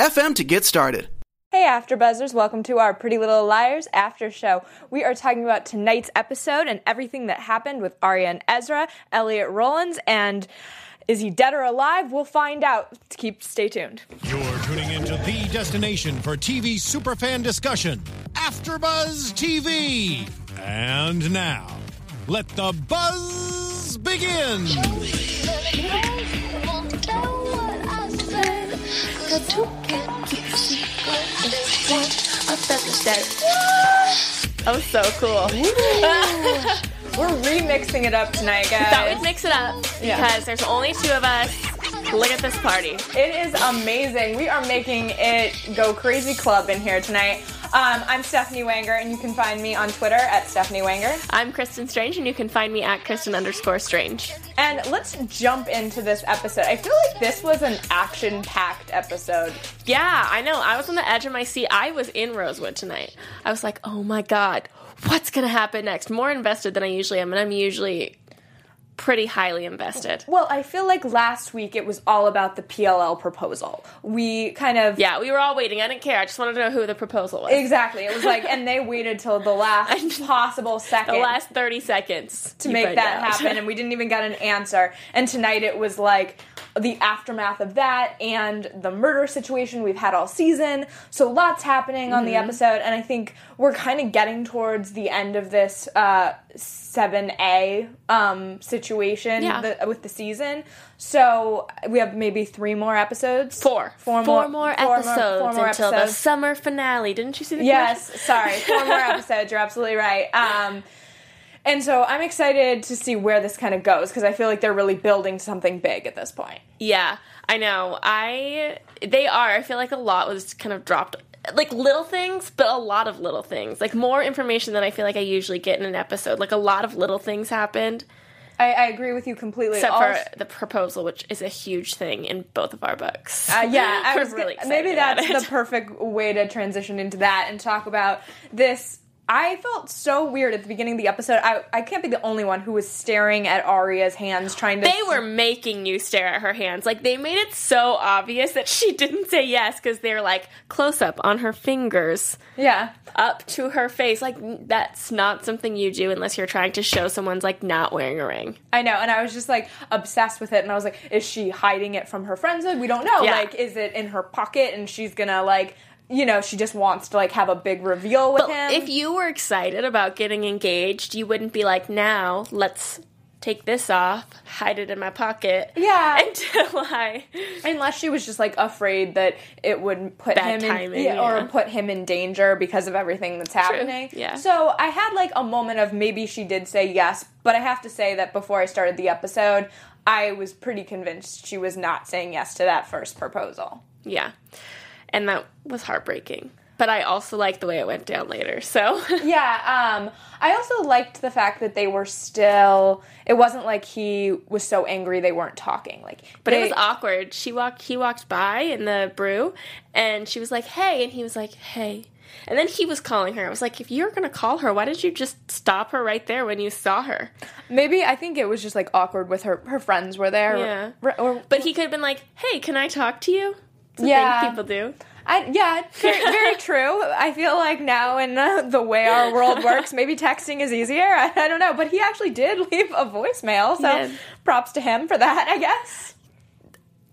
FM to get started. Hey AfterBuzzers, welcome to our Pretty Little Liars after show. We are talking about tonight's episode and everything that happened with Aria and Ezra, Elliot Rollins, and is he dead or alive? We'll find out. Keep stay tuned. You're tuning into the destination for TV superfan discussion, AfterBuzz TV. And now, let the buzz begin. That was so cool. We're remixing it up tonight, guys. Thought we'd mix it up Yeah. because there's only two of us. Look at this party. It is amazing. We are making it go crazy club in here tonight. Um, I'm Stephanie Wanger, and you can find me on Twitter at Stephanie Wanger. I'm Kristen Strange, and you can find me at Kristen underscore Strange. And let's jump into this episode. I feel like this was an action packed episode. Yeah, I know. I was on the edge of my seat. I was in Rosewood tonight. I was like, oh my god, what's gonna happen next? More invested than I usually am, and I'm usually pretty highly invested. Well, I feel like last week it was all about the PLL proposal. We kind of. Yeah, we were all waiting. I didn't care. I just wanted to know who the proposal was. Exactly. It was like, and they waited till the last possible second. The last 30 seconds to make that out. happen and we didn't even get an answer and tonight it was like the aftermath of that and the murder situation we've had all season so lots happening on the Mm-hmm. episode and i think we're kind of getting towards the end of this uh 7a um situation Yeah. the, with the season so we have maybe three more episodes Four. Four Four more- more four more- episodes four more until the summer finale. Didn't you see the Yes, commercial? sorry. Four more episodes. You're absolutely right. Um, and so I'm excited to see where this kind of goes because I feel like they're really building something big at this point. Yeah, I know. I they are. I feel like a lot was kind of dropped. Like little things, but a lot of little things. Like more information than I feel like I usually get in an episode. Like a lot of little things happened, I, I agree with you completely. except Also- for the proposal, which is a huge thing in both of our books. Uh, yeah, I was really gonna- maybe that's the perfect way to transition into that and talk about this. I felt so weird at the beginning of the episode. I, I can't be the only one who was staring at Aria's hands, trying to. They were making you stare at her hands. Like they made it so obvious that she didn't say yes because they're like close up on her fingers. yeah. up to her face. Like that's not something you do unless you're trying to show someone's like not wearing a ring. I know, and I was just like obsessed with it, and I was like, is she hiding it from her friends? Like, we don't know. Yeah. Like, is it in her pocket, and she's gonna like, you know, she just wants to like have a big reveal with But him. if you were excited about getting engaged, you wouldn't be like, now let's take this off, hide it in my pocket. Yeah. Until I Unless she was just like afraid that it would put Bad him timing, in, yeah, or put him in danger because of everything that's happening. yeah. So I had like a moment of maybe she did say yes, but I have to say that before I started the episode, I was pretty convinced she was not saying yes to that first proposal. Yeah. And that was heartbreaking. But I also liked the way it went down later. So Yeah, um, I also liked the fact that they were still. It wasn't like he was so angry they weren't talking. Like, But it was awkward. She walked he walked by in the brew and she was like, "Hey." And he was like, "Hey." And then he was calling her. I was like, "If you're going to call her, why did you just stop her right there when you saw her?" maybe I think it was just like awkward with her. Her friends were there. Yeah. Or, or- But he could have been like, "Hey, can I talk to you?" A Yeah. thing people do. I, yeah, very, very true. I feel like now in uh, the way our world works, maybe texting is easier. I, I don't know, but he actually did leave a voicemail, so props to him for that. I guess.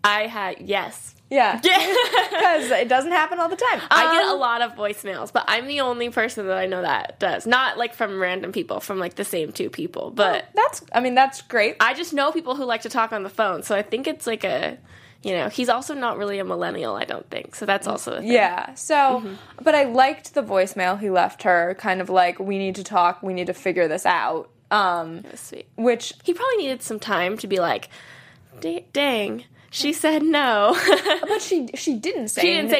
I had yes. Yeah, because it doesn't happen all the time. I get a Um, lot of voicemails, but I'm the only person that I know that does. Not like from random people, from like the same two people, but That's. I mean, that's great. I just know people who like to talk on the phone. So I think it's like a, you know, he's also not really a millennial, I don't think. So that's also a thing. Yeah. So, but I liked the voicemail he left her. Kind of like, we need to talk. We need to figure this out. Um, sweet. which He probably needed some time to be like, "Da- dang, she said no. but she she didn't say. she didn't say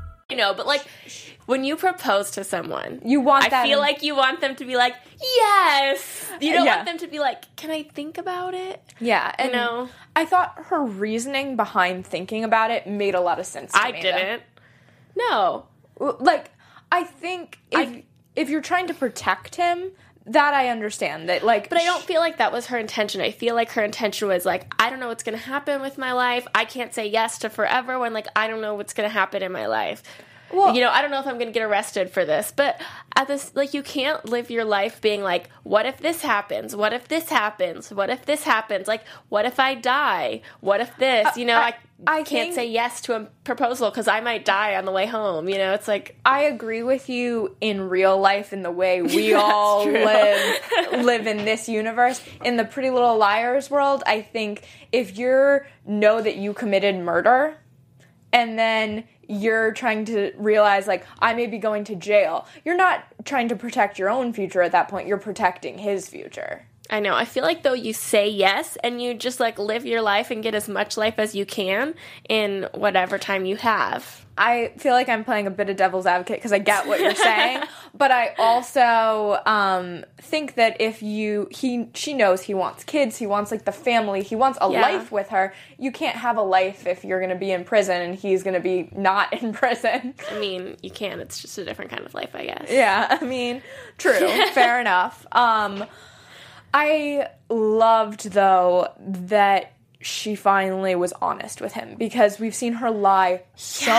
I know, but like when you propose to someone, You want I feel in- like you want them to be like, yes. You don't Yeah. want them to be like, can I think about it? Yeah, and know? I thought her reasoning behind thinking about it made a lot of sense. To I me, though. didn't. No. like I think if I- if you're trying to protect him, that I understand. That like, But I don't feel like that was her intention. I feel like her intention was like, I don't know what's going to happen with my life. I can't say yes to forever when like I don't know what's going to happen in my life. Well- you know, I don't know if I'm going to get arrested for this, but at this like you can't live your life being like, what if this happens? What if this happens? What if this happens? Like, what if I die? What if this? Uh, you know, I- I, I can't think- say yes to a proposal cuz I might die on the way home, you know? It's like I agree with you in real life in the way we all true. live live in this universe. In the Pretty Little Liars world, I think if you're know that you committed murder and then you're trying to realize like I may be going to jail, you're not trying to protect your own future at that point. You're protecting his future. I know. I feel like though you say yes and you just like live your life and get as much life as you can in whatever time you have. I feel like I'm playing a bit of devil's advocate because I get what you're saying, but I also um, think that if you he she knows he wants kids, he wants like the family, he wants a Yeah. life with her. You can't have a life if you're going to be in prison and he's going to be not in prison. I mean, you can. It's just a different kind of life, I guess. Yeah, I mean, true, fair enough. Um, I loved though that she finally was honest with him because we've seen her lie so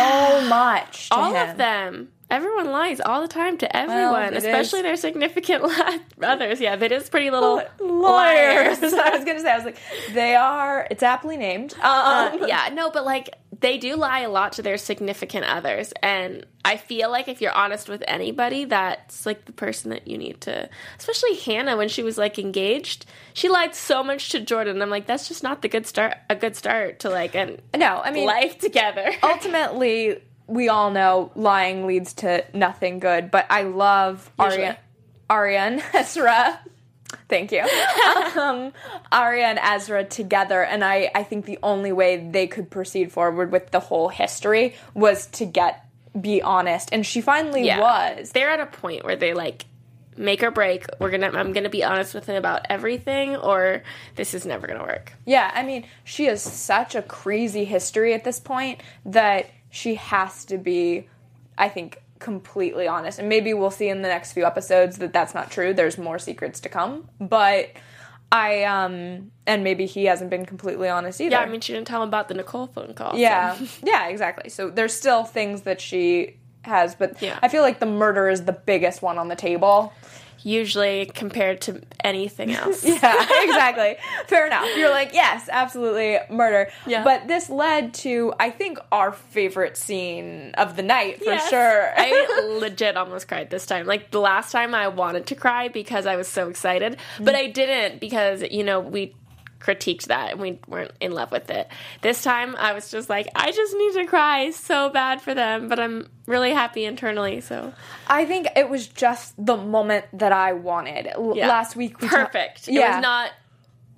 much to All him. of them. Everyone lies all the time to everyone, it especially is- their significant others. Yeah, it is pretty little liars. liars. I was gonna say, I was like, they are. It's aptly named. Um, Uh, yeah, no, but like they do lie a lot to their significant others, and I feel like if you're honest with anybody, that's like the person that you need to. Especially Hannah when she was like engaged, she lied so much to Jordan. I'm like, that's just not the good start. A good start to like an no, I mean, life together. ultimately, we all know lying leads to nothing good. But I love Usually. Aria, Aria and Ezra. Thank you. um, Aria and Ezra together, and I, I think the only way they could proceed forward with the whole history was to get be honest, and she finally was. They're at a point where they like make or break. We're gonna. I'm gonna be honest with him about everything, or this is never gonna work. Yeah, I mean, she has such a crazy history at this point that she has to be, I think, completely honest. And maybe we'll see in the next few episodes that that's not true. There's more secrets to come. But I, um, and maybe he hasn't been completely honest either. Yeah, I mean, she didn't tell him about the Nicole phone call. so- yeah, yeah, exactly. So there's still things that she has, but Yeah. I feel like the murder is the biggest one on the table. Usually compared to anything else. Yeah, exactly. Fair enough. You're like, yes, absolutely murder. Yeah. But this led to, I think, our favorite scene of the night for Yes. sure. I legit almost cried this time. Like the last time I wanted to cry because I was so excited, but mm-hmm. I didn't because, you know, we critiqued that and we weren't in love with it. This time I was just like, I just need to cry so bad for them, but I'm really happy internally, so I think it was just the moment that I wanted. L- yeah. Last week, we ta- perfect. It yeah. was not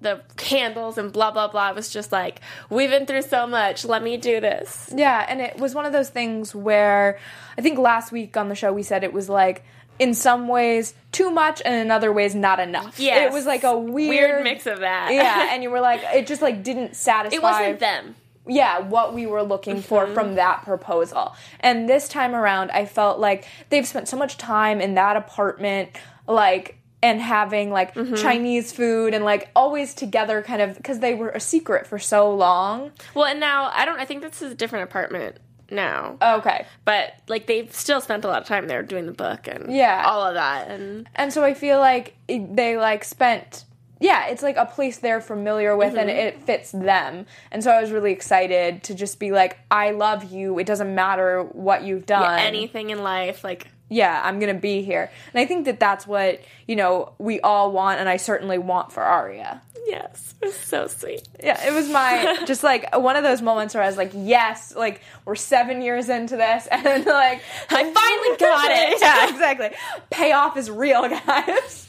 the candles and blah blah blah. It was just like, we've been through so much. Let me do this. Yeah, and it was one of those things where I think last week on the show we said it was like in some ways too much and in other ways not enough. Yeah, It was like a weird, Weird mix of that. yeah, and you were like, it just like didn't satisfy. It wasn't them. yeah, what we were looking for Mm-hmm. from that proposal. And this time around, I felt like they've spent so much time in that apartment, like, and having like Mm-hmm. Chinese food and like always together, kind of, because they were a secret for so long. Well, and now I don't. I think this is a different apartment now. Okay. but like they've still spent a lot of time there doing the book and Yeah. all of that and And so I feel like they like spent yeah, it's like a place they're familiar with and Mm-hmm. it fits them. And so I was really excited to just be like, I love you. It doesn't matter what you've done. Anything in life, like yeah, I'm gonna be here. And I think that that's what you know we all want, and I certainly want for Aria. yes, it was so sweet. Yeah, it was my just like one of those moments where I was like, yes, like we're seven years into this, and like I finally got it. yeah, exactly. Payoff is real, guys.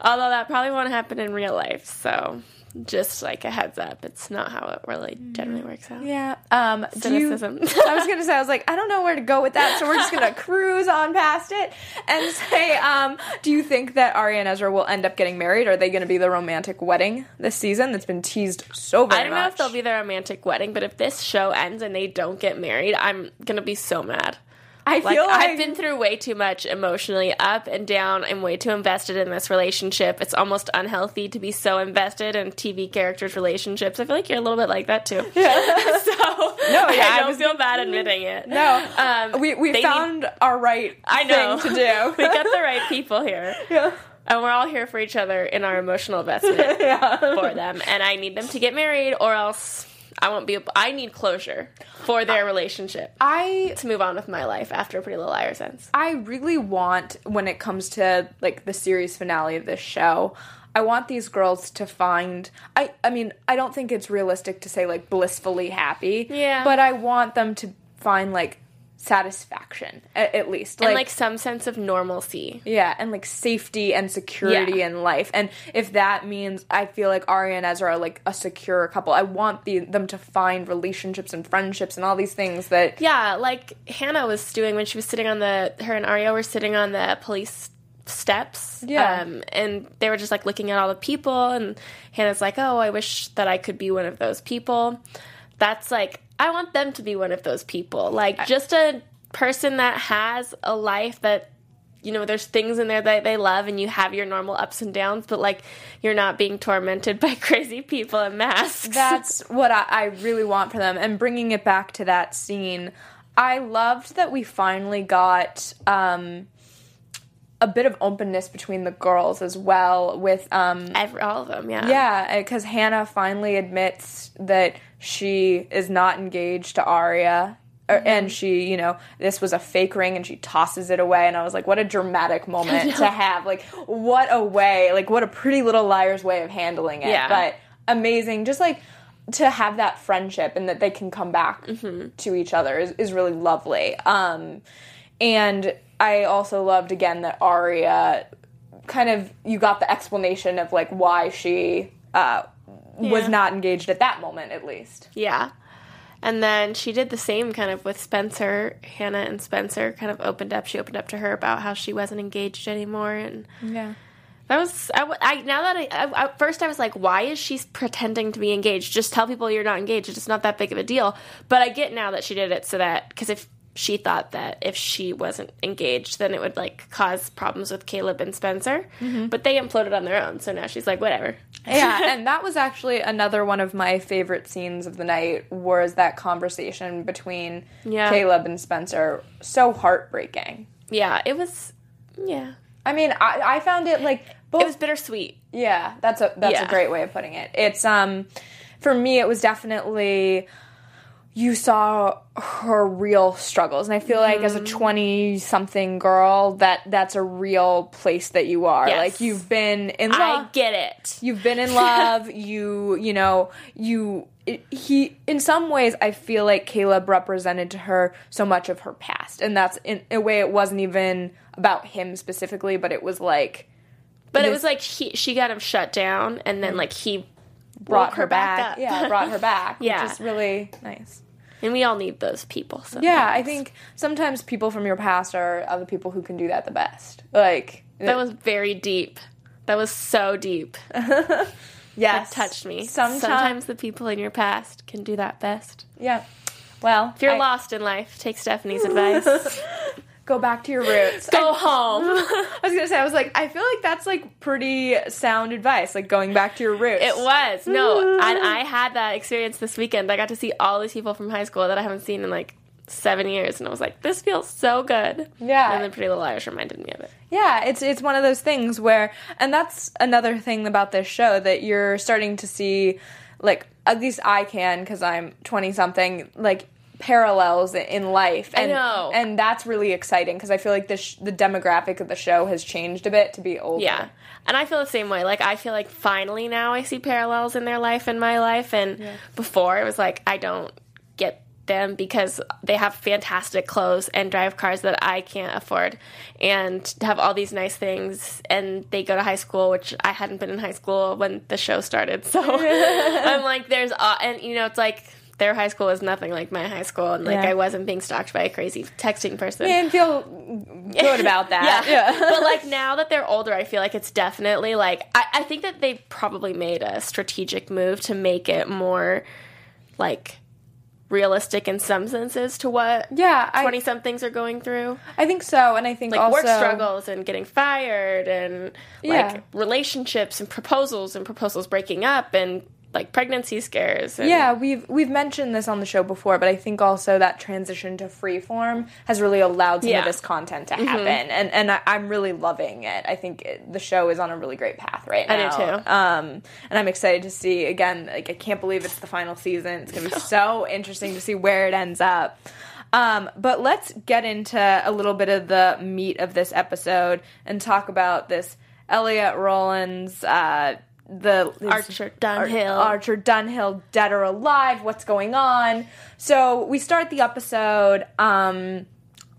Although that probably won't happen in real life, so just like a heads up, it's not how it really generally works out. Yeah. Um, do you- I was gonna say, I was like, I don't know where to go with that, so we're just gonna cruise on past it and say, um, do you think that Ari and Ezra will end up getting married? Are they gonna be the romantic wedding this season that's been teased so very I don't know if they'll be the romantic wedding, but if this show ends and they don't get married, I'm gonna be so mad. I Like, feel like I've been through way too much emotionally, up and down. I'm way too invested in this relationship. It's almost unhealthy to be so invested in TV characters' relationships. I feel like you're a little bit like that too. Yeah. so no, yeah, I I don't was- feel bad admitting it. no. um, we we found our right I know thing to do. we got the right people here. Yeah. And we're all here for each other in our emotional investment for them. And I need them to get married, or else I won't be. Able, I need closure for their relationship I to move on with my life after a Pretty Little Liars ends. I really want when it comes to like the series finale of this show, I want these girls to find I I mean, I don't think it's realistic to say like blissfully happy. Yeah. But I want them to find like satisfaction at, at least. and like some sense of normalcy. yeah, and like safety and security Yeah. in life. And if that means I feel like Aria and Ezra are like a secure couple, I want the them to find relationships and friendships and all these things that Yeah, like Hannah was doing when she was sitting on the her and Aria were sitting on the police steps. Yeah. Um, and they were just like looking at all the people and Hannah's like, Oh, I wish that I could be one of those people. That's like I want them to be one of those people. Like just a person that has a life that you know, there's things in there that they love and you have your normal ups and downs, but like you're not being tormented by crazy people in masks. that's what I, I really want for them. And bringing it back to that scene, I loved that we finally got um, a bit of openness between the girls as well. With um, Every, all of them, yeah. yeah, because Hannah finally admits that she is not engaged to Aria. or- And she, you know, this was a fake ring and she tosses it away. And I was like, what a dramatic moment to have. Like, what a way, like, what a pretty little liar's way of handling it. Yeah. But amazing. Just like to have that friendship and that they can come back to each other is, is really lovely. Um, and I also loved again that Aria kind of you got the explanation of like why she uh, was not engaged at that moment at least. Yeah. And then she did the same kind of with Spencer. Hannah and Spencer kind of opened up. She opened up to her about how she wasn't engaged anymore, and Yeah. that was I now that I, I at first I was like, why is she pretending to be engaged? Just tell people you're not engaged. It's not that big of a deal. But I get now that she did it so that because if she thought that if she wasn't engaged, then it would like cause problems with Caleb and Spencer. Mm-hmm. But they imploded on their own, so now she's like, whatever. Yeah, and that was actually another one of my favorite scenes of the night was that conversation between Yeah. Caleb and Spencer. So heartbreaking. Yeah, it was. Yeah, I mean, I, I found it like both it was bittersweet. Yeah, that's a that's Yeah. a great way of putting it. It's um for me it was definitely you saw her real struggles and I feel like Mm-hmm. as a 20 something girl that that's a real place that you are. Yes. Like you've been in love. I get it. You've been in love, you you know, you it, he in some ways I feel like Caleb represented to her so much of her past and that's in a way it wasn't even about him specifically but it was like But it was like he, she got him shut down, and then like he brought woke her, back. up. Yeah, brought her back. Yeah. which is really nice. And we all need those people. Sometimes. Yeah, I think sometimes people from your past are, are the people who can do that the best. Like that was very deep. That was so deep. yes, It touched me. Sometimes, Sometimes the people in your past can do that best. yeah. Well, If you're I- lost in life, take Stephanie's advice. go back to your roots. Go I, home. I was gonna say, I was like, I feel like that's like pretty sound advice, like going back to your roots. It was no, and I had that experience this weekend. I got to see all these people from high school that I haven't seen in like seven years, and I was like, this feels so good. Yeah. And then Pretty Little Liars reminded me of it. Yeah, it's it's one of those things where, and that's another thing about this show that you're starting to see, like at least I can because I'm twenty something, like parallels in life. And, know. and that's really exciting because I feel like the sh- the demographic of the show has changed a bit to be older. Yeah. And I feel the same way. Like I feel like finally now I see parallels in their life and my life and before it was like I don't get them because they have fantastic clothes and drive cars that I can't afford and have all these nice things and they go to high school which I hadn't been in high school when the show started. So I'm like there's and you know it's like their high school is nothing like my high school and like Yeah. I wasn't being stalked by a crazy texting person. and feel good about that. Yeah. but like now that they're older, I feel like it's definitely like I, I think that they probably made a strategic move to make it more like realistic in some senses to what Yeah, twenty somethings are going through. I think so, and I think Like also work struggles and getting fired and like Yeah. relationships and proposals and proposals breaking up and like pregnancy scares. And, Yeah, we've we've mentioned this on the show before, but I think also that transition to freeform has really allowed some Yeah. of this content to happen, and and I, I'm really loving it. I think it, the show is on a really great path right now. I do too. Um, and I'm excited to see again. Like I can't believe it's the final season. It's gonna be so interesting to see where it ends up. Um, but let's get into a little bit of the meat of this episode and talk about this Elliot Rollins. Uh, the Archer Dunhill. Ar- Archer Dunhill, dead or alive? What's going on? So we start the episode um,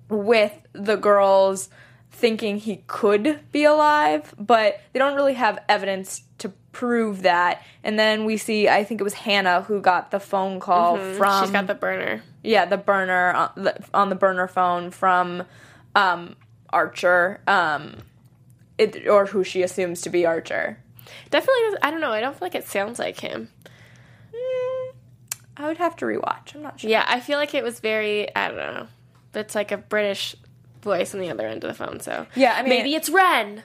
with the girls thinking he could be alive, but they don't really have evidence to prove that. And then we see, I think it was Hannah who got the phone call from Mm-hmm. she's got the burner. yeah the burner on the, on the burner phone from um, Archer, um, it, or who she assumes to be Archer. Definitely, does- I don't know. I don't feel like it sounds like him. Mm, I would have to rewatch. I'm not sure. Yeah, I feel like it was very. I don't know. It's like a British voice on the other end of the phone. So Yeah, I mean- maybe it's Wren.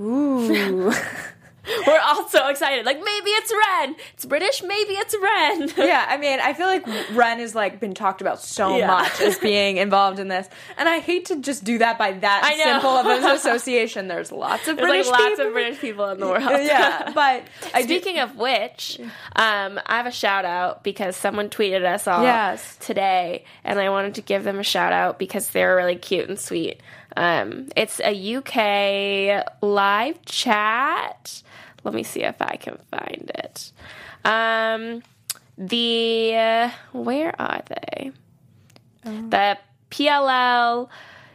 Ooh. We're all so excited. Like maybe it's Wren. It's British. Maybe it's Wren. yeah, I mean, I feel like Wren has like been talked about so Yeah. much as being involved in this, and I hate to just do that by that simple of an association. There's lots of There's British like lots people. of British people in the world. yeah, but I do, Speaking of which, um, I have a shout out because someone tweeted us all Yes. today, and I wanted to give them a shout out because they're really cute and sweet. Um, it's a UK live chat. Let me see if I can find it. Um, the uh, where are they? The PLL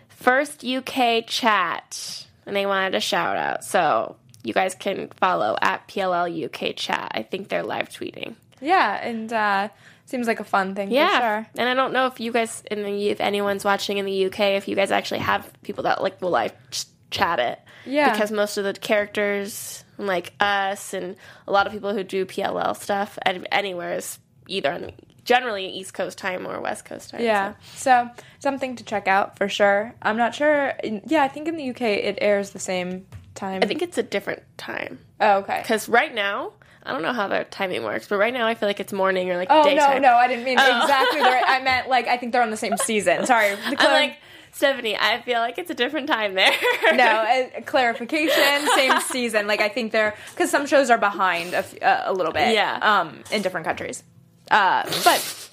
first UK chat, and they wanted a shout out. So you guys can follow at PLL UK chat. I think they're live tweeting. yeah, and uh, seems like a fun thing Yeah, for sure. and I don't know if you guys in the if anyone's watching in the UK, if you guys actually have people that like will live ch- chat it. Yeah. because most of the characters, like us, and a lot of people who do PLL stuff and anywhere is either on generally East Coast time or West Coast time. Yeah, so. so something to check out for sure. I'm not sure. Yeah, I think in the UK it airs the same time. I think it's a different time Oh, okay. because right now. I don't know how their timing works, but right now I feel like it's morning or like Oh daytime. no, no, I didn't mean Oh. exactly. The right, I meant like I think they're on the same season. Sorry, I'm like Stephanie. I feel like it's a different time there. no uh, clarification. Same season. Like I think they're because some shows are behind a, f- uh, a little bit. Yeah. Um, in different countries. Uh, but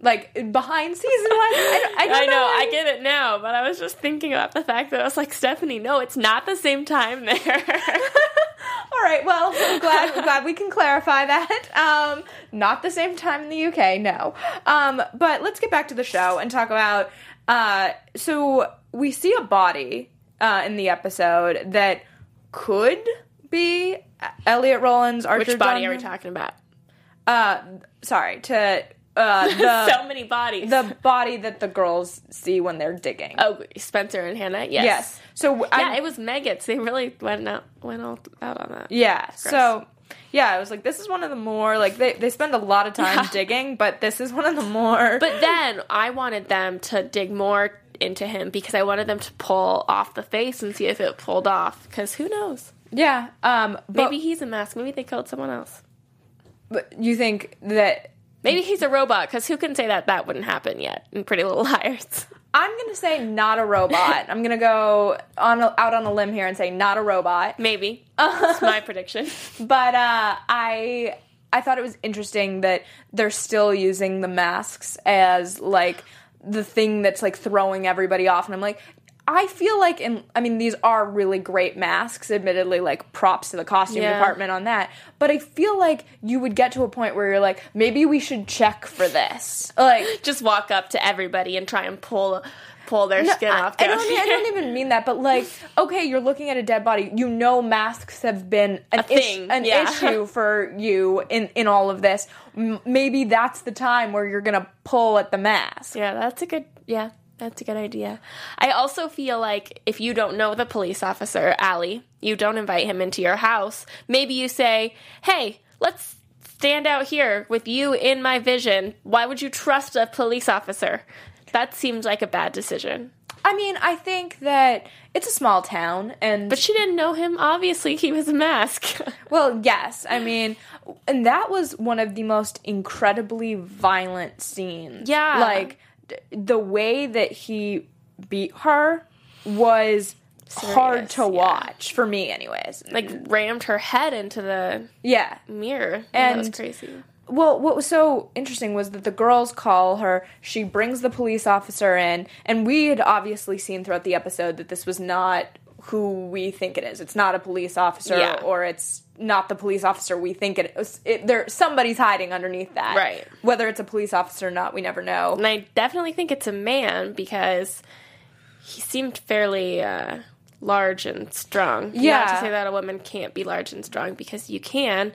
like behind season one, I don't, I don't I know, know. I get it now, but I was just thinking about the fact that I was like, Stephanie, no, it's not the same time there. All right. Well, I'm glad glad we can clarify that. Um, not the same time in the UK, no. Um, but let's get back to the show and talk about. Uh, so we see a body uh, in the episode that could be Elliot Rollins. Archer Which body are we talking about? Uh, sorry to uh, the so many bodies. the body that the girls see when they're digging. oh, Spencer and Hannah. Yes. yes. So Yeah, I'm- it was maggots. They really went out went all out on that. Yeah. So yeah, I was like, this is one of the more like they they spend a lot of time Yeah. digging, but this is one of the more. But then I wanted them to dig more into him because I wanted them to pull off the face and see if it pulled off. Because who knows? yeah. Um. But, Maybe he's a mask. Maybe they killed someone else. but you think that Maybe he's a robot because who can say that that wouldn't happen yet in Pretty Little Liars? I'm gonna say not a robot. I'm gonna go on a, out on a limb here and say not a robot. Maybe. That's my prediction. But uh, I I thought it was interesting that they're still using the masks as like the thing that's like throwing everybody off, and I'm like. I feel like in I mean these are really great masks admittedly like props to the costume Yeah. department on that but I feel like you would get to a point where you're like maybe we should check for this like Just walk up to everybody and try and pull pull their No, skin I, off. I don't, I don't even mean that, but like, okay, you're looking at a dead body. You know, masks have been an, A thing, an yeah. issue for you in in all of this. M- maybe that's the time where you're gonna pull at the mask. Yeah, that's a good. Yeah, that's a good idea. I also feel like if you don't know the police officer, Ali, you don't invite him into your house. Maybe you say, "Hey, let's stand out here with you in my vision." Why would you trust a police officer? That seems like a bad decision. I mean, I think that it's a small town, and But she didn't know him. Obviously, he was a mask. well, yes, I mean, and that was one of the most incredibly violent scenes. Yeah. like the way that he beat her was hard to yeah. watch for me, anyways. like rammed her head into the Yeah, mirror. And that was crazy. Well, what was so interesting was that the girls call her, she brings the police officer in, and we had obviously seen throughout the episode that this was not who we think it is. It's not a police officer, Yeah. or it's not the police officer we think it is. It, there, somebody's hiding underneath that. Right. Whether it's a police officer or not, we never know. And I definitely think it's a man because he seemed fairly uh, large and strong. Not Yeah. to say that a woman can't be large and strong because you can,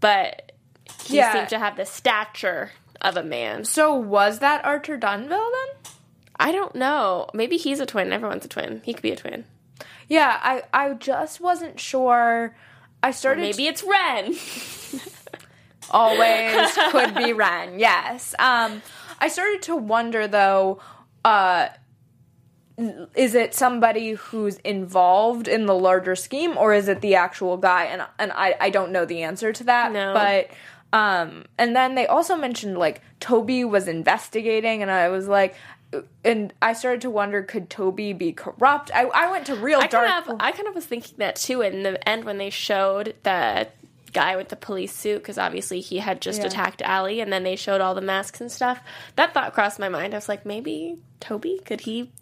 but he Yeah. seemed to have the stature of a man. So was that Archer Dunhill then? I don't know. Maybe he's a twin. Everyone's a twin. He could be a twin. Yeah, I, I just wasn't sure. I started Maybe it's Wren. always could be Wren. Yes. Um, I started to wonder though. Uh, is it somebody who's involved in the larger scheme, or is it the actual guy? And and I I don't know the answer to that. No. But um, and then they also mentioned like Toby was investigating, and I was like. And I started to wonder, could Toby be corrupt? I, I went to real I dark. kind of, I kind of was thinking that too in the end when they showed the guy with the police suit because obviously he had just Yeah. attacked Ali, and then they showed all the masks and stuff. That thought crossed my mind. I was like, maybe Toby could he?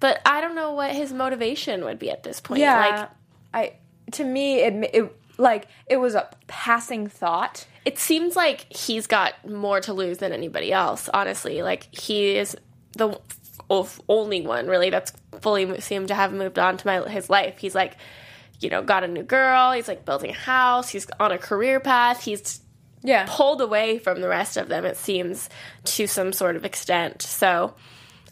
But I don't know what his motivation would be at this point. yeah, Like I to me it, it like it was a passing thought. it seems like he's got more to lose than anybody else. Honestly, like he is the of- only one really that's fully seemed to have moved on to my his life. He's like, you know, got a new girl. He's like building a house. He's on a career path. He's Yeah, pulled away from the rest of them. It seems to some sort of extent. So.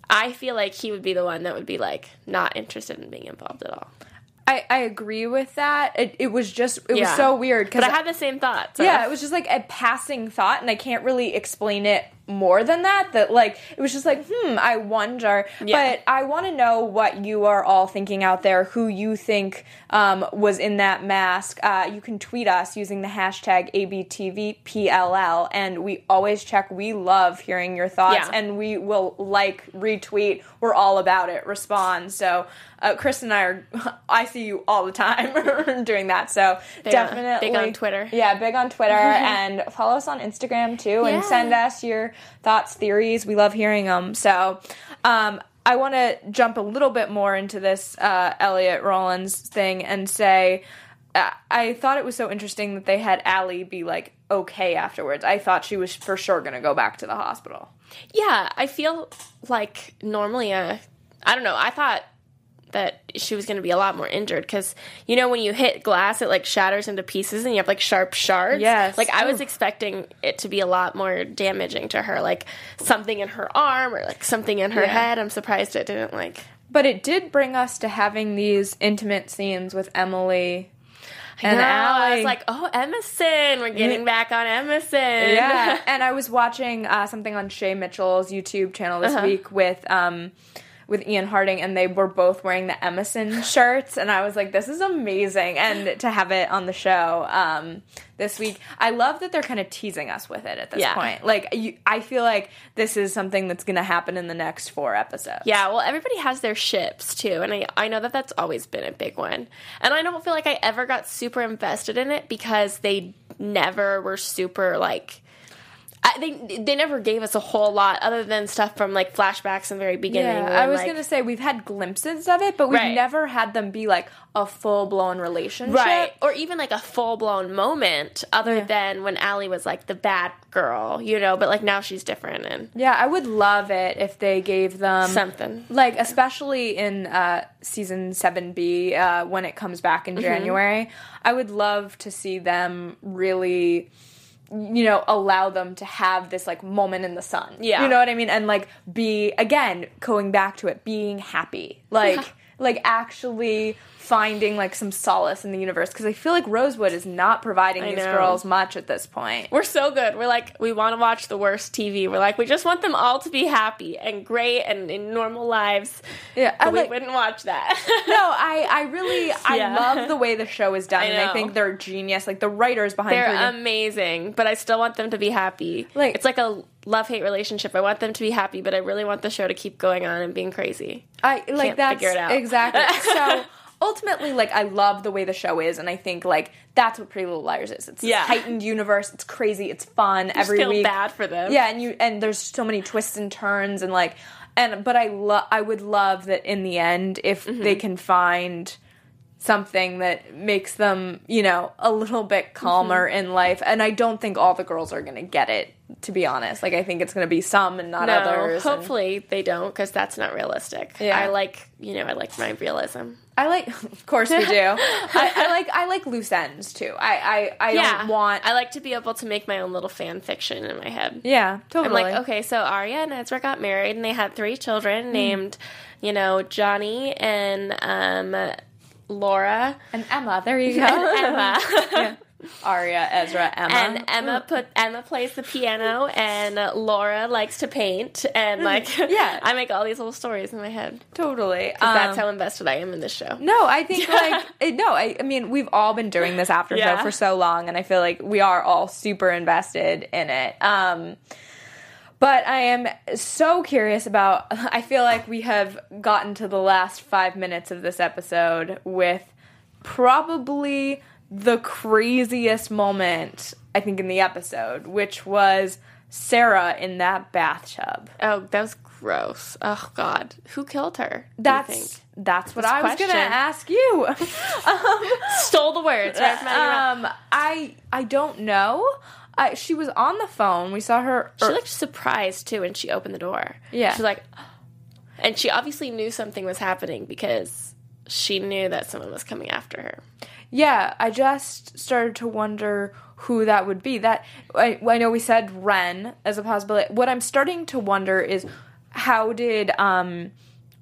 I feel like he would be the one that would be like not interested in being involved at all. I, I agree with that. It, it was just it was so weird because I had the same thoughts. yeah, it was just like a passing thought, and I can't really explain it more than that. That like it was just like, hmm, I wonder. Yeah. But I want to know what you are all thinking out there. Who you think um, was in that mask? Uh, you can tweet us using the hashtag ABTVPLL, and we always check. We love hearing your thoughts, Yeah. and we will like retweet. We're all about it. Respond. So. Uh, Chris and I are. I see you all the time doing that. So Big on- definitely big on Twitter. Yeah, big on Twitter and follow us on Instagram too and send us your thoughts, theories. We love hearing them. So, um, I want to jump a little bit more into this uh, Elliot Rollins thing and say uh, I thought it was so interesting that they had Ali be like okay afterwards. I thought she was for sure going to go back to the hospital. Yeah, I feel like normally, uh, I don't know. I thought that she was going to be a lot more injured because you know when you hit glass, it like shatters into pieces and you have like sharp shards. Yes. Like I was Ooh. expecting it to be a lot more damaging to her, like something in her arm or like something in her Yeah. head. I'm surprised it didn't like. But it did bring us to having these intimate scenes with Emily and no. I was like, oh, Emison, we're getting back on Emison. yeah and i was watching uh, something on shay mitchell's youtube channel this Uh-huh. week with um with Ian Harding, and they were both wearing the Emison shirts, and I was like, "This is amazing!" And to have it on the show um, this week, I love that they're kind of teasing us with it at this Yeah. point. Like, you, I feel like this is something that's going to happen in the next four episodes. Yeah, well, everybody has their ships too, and I I know that that's always been a big one. And I don't feel like I ever got super invested in it because they never were super like. I, they they never gave us a whole lot other than stuff from like flashbacks in the very beginning. Yeah, I was like- gonna say we've had glimpses of it, but we've Right. never had them be like a full blown relationship. right, or even like a full blown moment other than when Ali was like the bad girl, you know. But like now she's different and Yeah, I would love it if they gave them something. like especially in uh, season 7b uh, when it comes back Mm-hmm. in january i would love to see them really you know allow them to have this like moment in the sun. Yeah. you know what i mean? And like be again going back to it being happy. Like like actually finding like some solace in the universe because i feel like rosewood is not providing I these know. girls much at this point We're so good. We're like, we want to watch the worst TV. We're like, we just want them all to be happy and great and in normal lives. yeah But I we like- wouldn't watch that. no, I, I really, I Yeah. love the way the show is done, I and I think they're genius. Like the writers behind They're amazing, but I still want them to be happy. Like- it's like a love hate relationship. I want them to be happy, but I really want the show to keep going on and being crazy. I like that's figure it out. exactly. So ultimately, like I love the way the show is, and I think like that's what Pretty Little Liars is. It's Yeah. heightened universe. It's crazy. It's fun I every feel week. bad for them. Yeah, and you and there's so many twists and turns, and like, and but I love. I would love that in the end, if Mm-hmm. they can find something that makes them, you know, a little bit calmer Mm-hmm. in life. And I don't think all the girls are going to get it, to be honest. Like, I think it's going to be some and not No, others. and- hopefully they don't, because that's not realistic. Yeah. I like, you know, I like my realism. I like, of course we do. I, I like, I like loose ends too. I, I, I yeah, don't want. I like to be able to make my own little fan fiction in my head. yeah, totally. I'm like, okay, so Aria and Ezra got married, and they had three children named, you know, Johnny and um, Laura and Emma, there you go. Emma. Aria, Ezra, Emma. And Emma put Emma plays the piano, and Laura likes to paint, and like Yeah. I make all these little stories in my head. totally. 'Cause that's Um, how invested I am in this show. No, I think like it, no, I, I mean we've all been doing this after show for so long, and I feel like we are all super invested in it. Um, but I am so curious about. I feel like we have gotten to the last five minutes of this episode with probably the craziest moment I think in the episode, which was Sarah in that bathtub. Oh, that was gross. Oh God, who killed her? That's that's what This I was gonna ask you. stole the words right from out of your mouth. Um, I I don't know. She was on the phone. We saw her. She or- looked surprised too when she opened the door. Yeah. she's like, and she obviously knew something was happening because she knew that someone was coming after her. yeah, I just started to wonder who that would be. That I, I know we said Wren as a possibility. What I'm starting to wonder is how did um,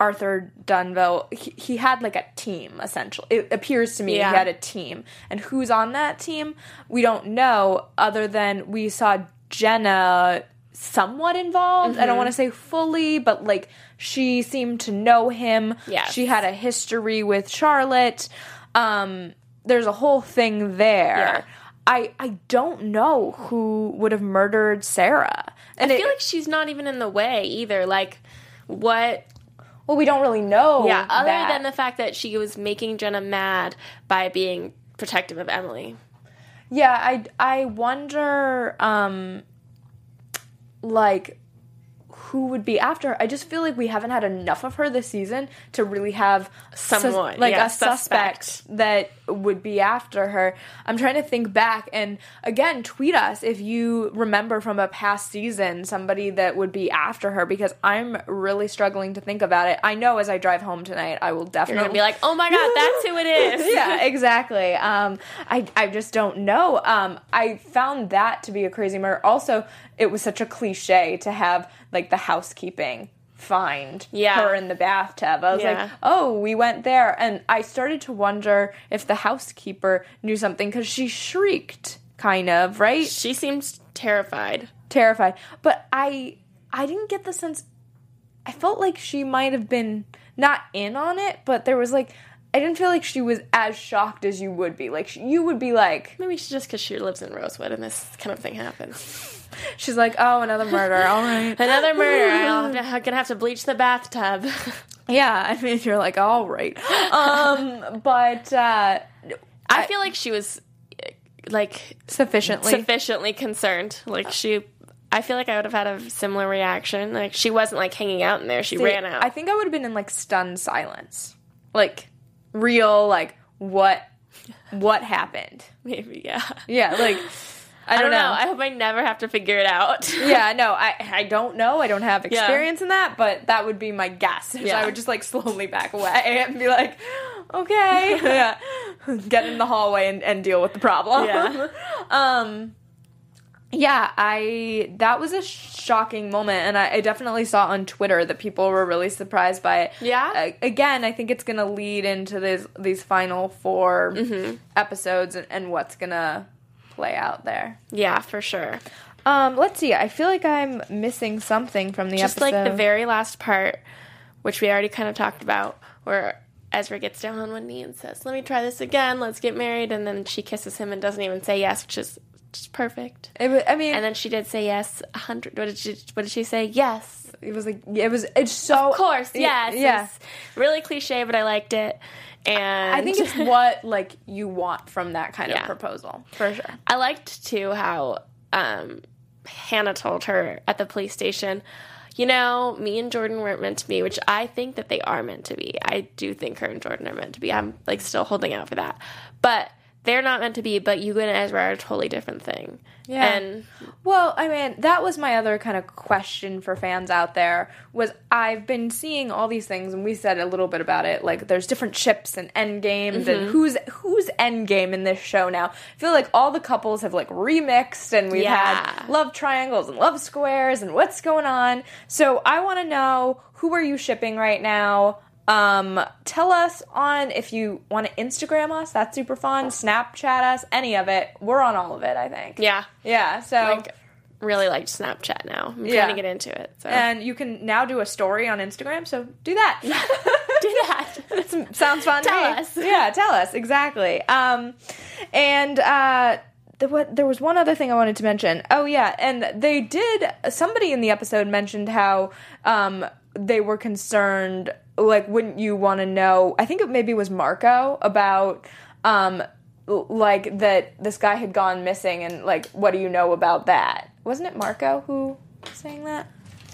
Arthur Dunhill? He, he had like a team essentially. It appears to me Yeah. he had a team, and who's on that team? We don't know. Other than we saw Jenna somewhat involved. Mm-hmm. I don't want to say fully, but like she seemed to know him. Yes. She had a history with Charlotte. Um, there's a whole thing there. Yeah. I I don't know who would have murdered Sarah. And I it- feel like she's not even in the way either. Like, what? Well, we don't really know. Yeah, other that. than the fact that she was making Jenna mad by being protective of Emily. Yeah, I I wonder um like who would be after her. I just feel like we haven't had enough of her this season to really have sus- Someone, like yeah, a suspect, suspect. that would be after her. I'm trying to think back and again tweet us if you remember from a past season somebody that would be after her because I'm really struggling to think about it. I know as I drive home tonight I will definitely be like, oh my god, that's who it is. yeah, exactly. Um, I I just don't know. Um, I found that to be a crazy murder. Also, it was such a cliche to have like the housekeeping find Yeah. her in the bathtub. I was Yeah. like, oh, we went there, and I started to wonder if the housekeeper knew something because she shrieked, kind of right, She seems terrified. terrified. But I I didn't get the sense. I felt like she might have been not in on it, but there was like I didn't feel like she was as shocked as you would be. Like she, you would be like, Maybe she's just because she lives in Rosewood and this kind of thing happens. She's like, oh, another murder. All right. Another murder. I'll have to- I'm gonna have to bleach the bathtub. Yeah, I mean, you're like, all right. Um, but uh, I feel like she was like sufficiently. sufficiently concerned. Like she, I feel like I would have had a similar reaction. Like she wasn't like hanging out in there. She See, ran out. I think I would have been in like stunned silence, like real, like what, what happened? Maybe yeah. Yeah, like I I don't, know. know. I hope I never have to figure it out. yeah, no, I I don't know. I don't have experience in that, but that would be my guess. Yeah. I would just like slowly back away and be like, okay, yeah, get in the hallway and, and deal with the problem. Yeah. um, yeah, I that was a shocking moment, and I, I definitely saw on Twitter that people were really surprised by it. Yeah? A- again, I think it's gonna lead into these these final 4 Mm-hmm. episodes and, and what's gonna play out there. yeah, for sure. Um, let's see. I feel like I'm missing something from the Just episode. like the very last part, which we already kind of talked about, where Ezra gets down on one knee and says, "Let me try this again. Let's get married." And then she kisses him and doesn't even say yes, which is just perfect. It was, I mean, And then she did say yes a hundred. What did she? What did she say? Yes. it was like it was. It's so. Of course, yes. Yeah. Really cliche, but I liked it. And I think it's what like you want from that kind Yeah. of proposal for sure. I liked too how um, Hannah told her at the police station, you know, me and Jordan weren't meant to be, which I think that they are meant to be. I do think her and Jordan are meant to be. I'm like still holding out for that. But they're not meant to be, but you and Ezra are a totally different thing. Yeah. And Well, I mean, that was my other kind of question for fans out there was I've been seeing all these things and we said a little bit about it like there's different ships and end games and mm-hmm. who's who's end game in this show now. I feel like all the couples have like remixed and we've Yeah. had love triangles and love squares and what's going on. So I want to know who are you shipping right now? Um, tell us on if you want to Instagram us. That's super fun. Snapchat us. Any of it. We're on all of it. I think. yeah, Yeah. So like really liked Snapchat now. I'm Yeah. trying to get into it. So and you can now do a story on Instagram. So do that. do that. That sounds fun. to Tell me. us. Yeah, tell us exactly. Um, and uh, the, what there was one other thing I wanted to mention. Oh yeah, and they did. Somebody in the episode mentioned how um, they were concerned. Like, wouldn't you want to know? I think it maybe was Marco about. Um, like that this guy had gone missing and like what do you know about that wasn't it marco who was saying that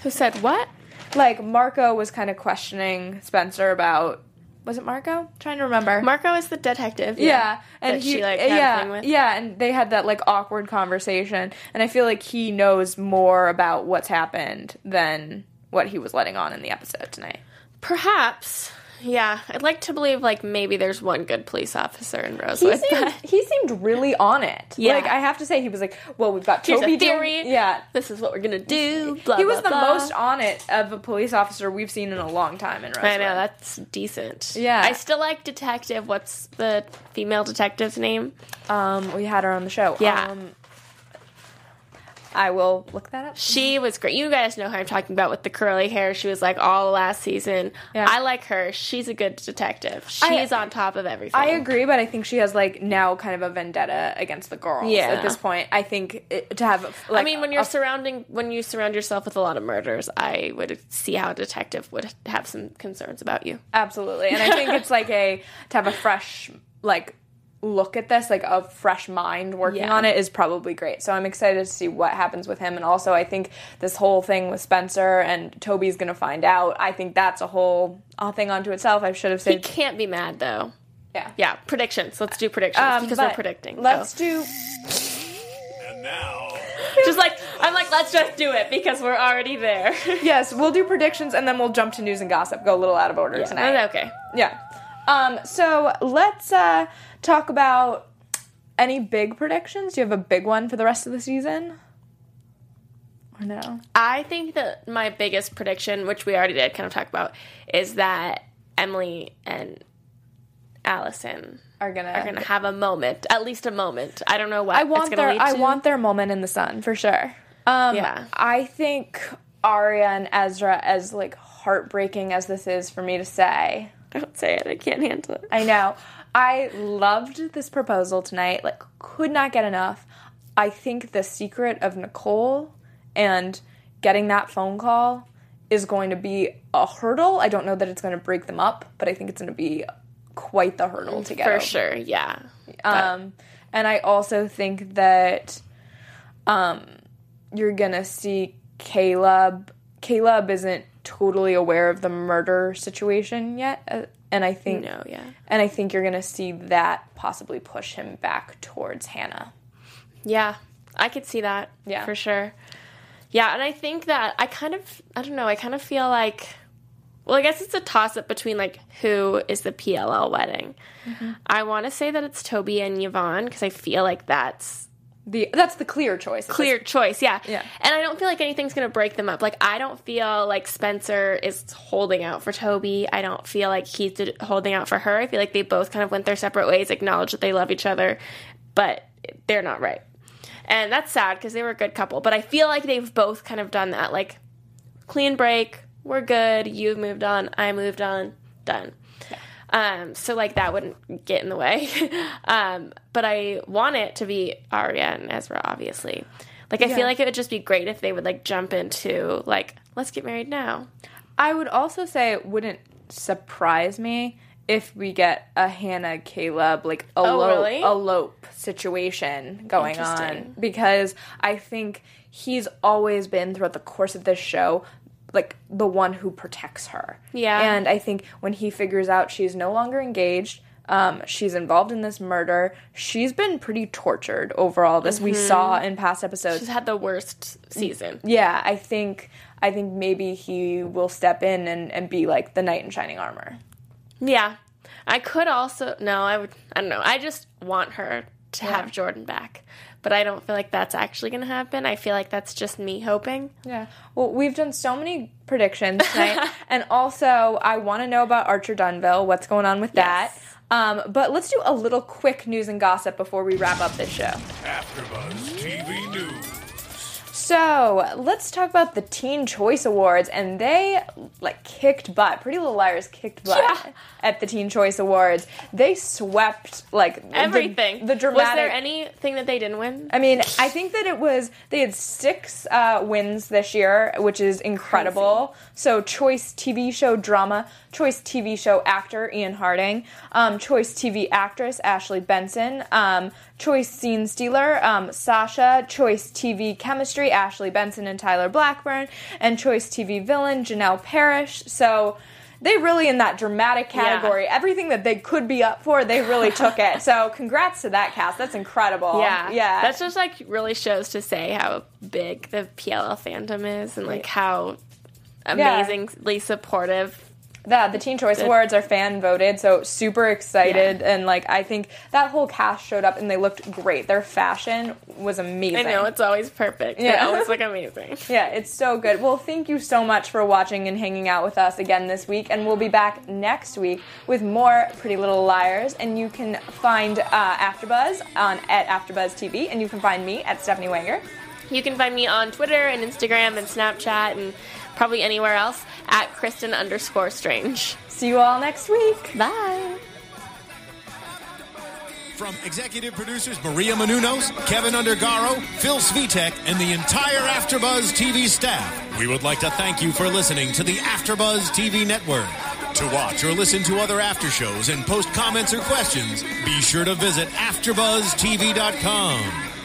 Who said what? like Marco was kind of questioning Spencer about was it Marco? trying to remember. Marco is the detective. yeah, and that he, she like yeah, a thing with. yeah, and they had that like awkward conversation, and I feel like he knows more about what's happened than what he was letting on in the episode tonight. Perhaps. Yeah, I'd like to believe like maybe there's one good police officer in He Rosewood. seemed, he seemed really on it. Yeah. Like I have to say, he was like, "Well, we've got Here's Toby a theory. doing- yeah, This is what we're gonna do. Blah, he was blah, the blah. most on it of a police officer we've seen in a long time in Rosewood. I know that's decent. Yeah. I still like detective. What's the female detective's name? Um, we had her on the show. Yeah. Um, I will look that up. She was great. You guys know who I'm talking about with the curly hair. She was like all last season. Yeah. I like her. She's a good detective. She's on top of everything. I agree, but I think she has like now kind of a vendetta against the girls. Yeah. At this point, I think it, to have. Like, I mean, when you're a- surrounding, when you surround yourself with a lot of murders, I would see how a detective would have some concerns about you. absolutely, and I think it's like a to have a fresh like look at this, like a fresh mind working Yeah. on it is probably great. So I'm excited to see what happens with him, and also I think this whole thing with Spencer and Toby's going to find out. I think that's a whole a thing unto itself. I should have said He said. can't be mad though. Yeah. Yeah, predictions. Let's do predictions Um, because we're predicting. Let's so. do. And now, just like I'm like, let's just do it because we're already there. Yes, we'll do predictions and then we'll jump to news and gossip. Go a little out of order tonight. okay. Yeah. Um, so let's uh, talk about any big predictions. Do you have a big one for the rest of the season? Or no? I think that my biggest prediction, which we already did kind of talk about, is that Emily and Alison Are gonna. are gonna have a moment, at least a moment. I don't know what I want their. I want their moment in the sun for sure. Um, Yeah. I think Aria and Ezra as like heartbreaking as this is for me to say, Don't say it. I can't handle it. I know. I loved this proposal tonight. Like, could not get enough. I think the secret of Nicole and getting that phone call is going to be a hurdle. I don't know that it's going to break them up, but I think it's going to be quite the hurdle to get For over. sure. Yeah. Um, and I also think that um, you're gonna see Caleb. Caleb isn't totally aware of the murder situation yet, uh, and I think No, yeah. and I think you're gonna see that possibly push him back towards Hannah. Yeah, I could see that. Yeah. for sure. Yeah, and I think that I kind of, I don't know, I kind of feel like, well, I guess it's a toss up between like who is the PLL wedding. Mm-hmm. I want to say that it's Toby and Yvonne because I feel like that's The that's the clear choice. clear choice. Yeah. Yeah. And I don't feel like anything's going to break them up. Like, I don't feel like Spencer is holding out for Toby. I don't feel like he's holding out for her. I feel like they both kind of went their separate ways, acknowledge that they love each other, but they're not right. And that's sad because they were a good couple. But I feel like they've both kind of done that. Like, clean break, we're good, you've moved on, I moved on, done. Um, so like that wouldn't get in the way. um, but I want it to be Aria and Ezra, obviously. Like I Yeah. feel like it would just be great if they would like jump into like, let's get married now. I would also say it wouldn't surprise me if we get a Hannah Caleb like elope, Oh, really? elope situation going on because I think he's always been throughout the course of this show like the one who protects her. Yeah. And I think when he figures out she's no longer engaged, um, she's involved in this murder. She's been pretty tortured over all this. We saw in past episodes. She's had the worst season. yeah, I think I think maybe he will step in and, and be like the knight in shining armor. Yeah. I could also no, I would I don't know. I just want her to have Jordan back. But I don't feel like that's actually gonna happen. I feel like that's just me hoping. Yeah. Well, we've done so many predictions tonight, and also I want to know about Archer Dunhill. What's going on with that? Um, but let's do a little quick news and gossip before we wrap up this show. AfterBuzz TV News. So let's talk about the Teen Choice Awards, and they like kicked butt. Pretty Little Liars kicked butt Yeah. at the Teen Choice Awards. They swept like Everything. The, dramatic. Was there anything that they didn't win? I mean, I think that it was they had six uh, wins this year, which is incredible. So, choice TV show drama, choice TV show actor Ian Harding, um, choice TV actress Ashley Benson, um, choice scene stealer um, Sasha, choice TV chemistry Ashley Benson and Tyler Blackburn, and choice TV villain Janel Parrish. So. They really in that dramatic category. Everything that they could be up for, they really took it. So, congrats to that cast. That's incredible. Yeah, yeah. That's just like really shows to say how big the PLL fandom is and like how amazingly supportive. Yeah, the Teen Choice Awards are fan voted, so super excited. And like, I think that whole cast showed up and they looked great. Their fashion was amazing. I know it's always perfect. They Yeah. always look amazing. Yeah, it's so good. Well, thank you so much for watching and hanging out with us again this week. And we'll be back next week with more Pretty Little Liars. And you can find uh, AfterBuzz on at AfterBuzz TV, and you can find me at Stephanie Wanger. You can find me on Twitter and Instagram and Snapchat and probably anywhere else at Kristen underscore Strange. See you all next week. Bye. From executive producers Maria Menounos, Kevin Undergaro, Phil Svitek, and the entire AfterBuzz TV staff, we would like to thank you for listening to the AfterBuzz TV network. To watch or listen to other after shows and post comments or questions, be sure to visit AfterBuzzTV.com.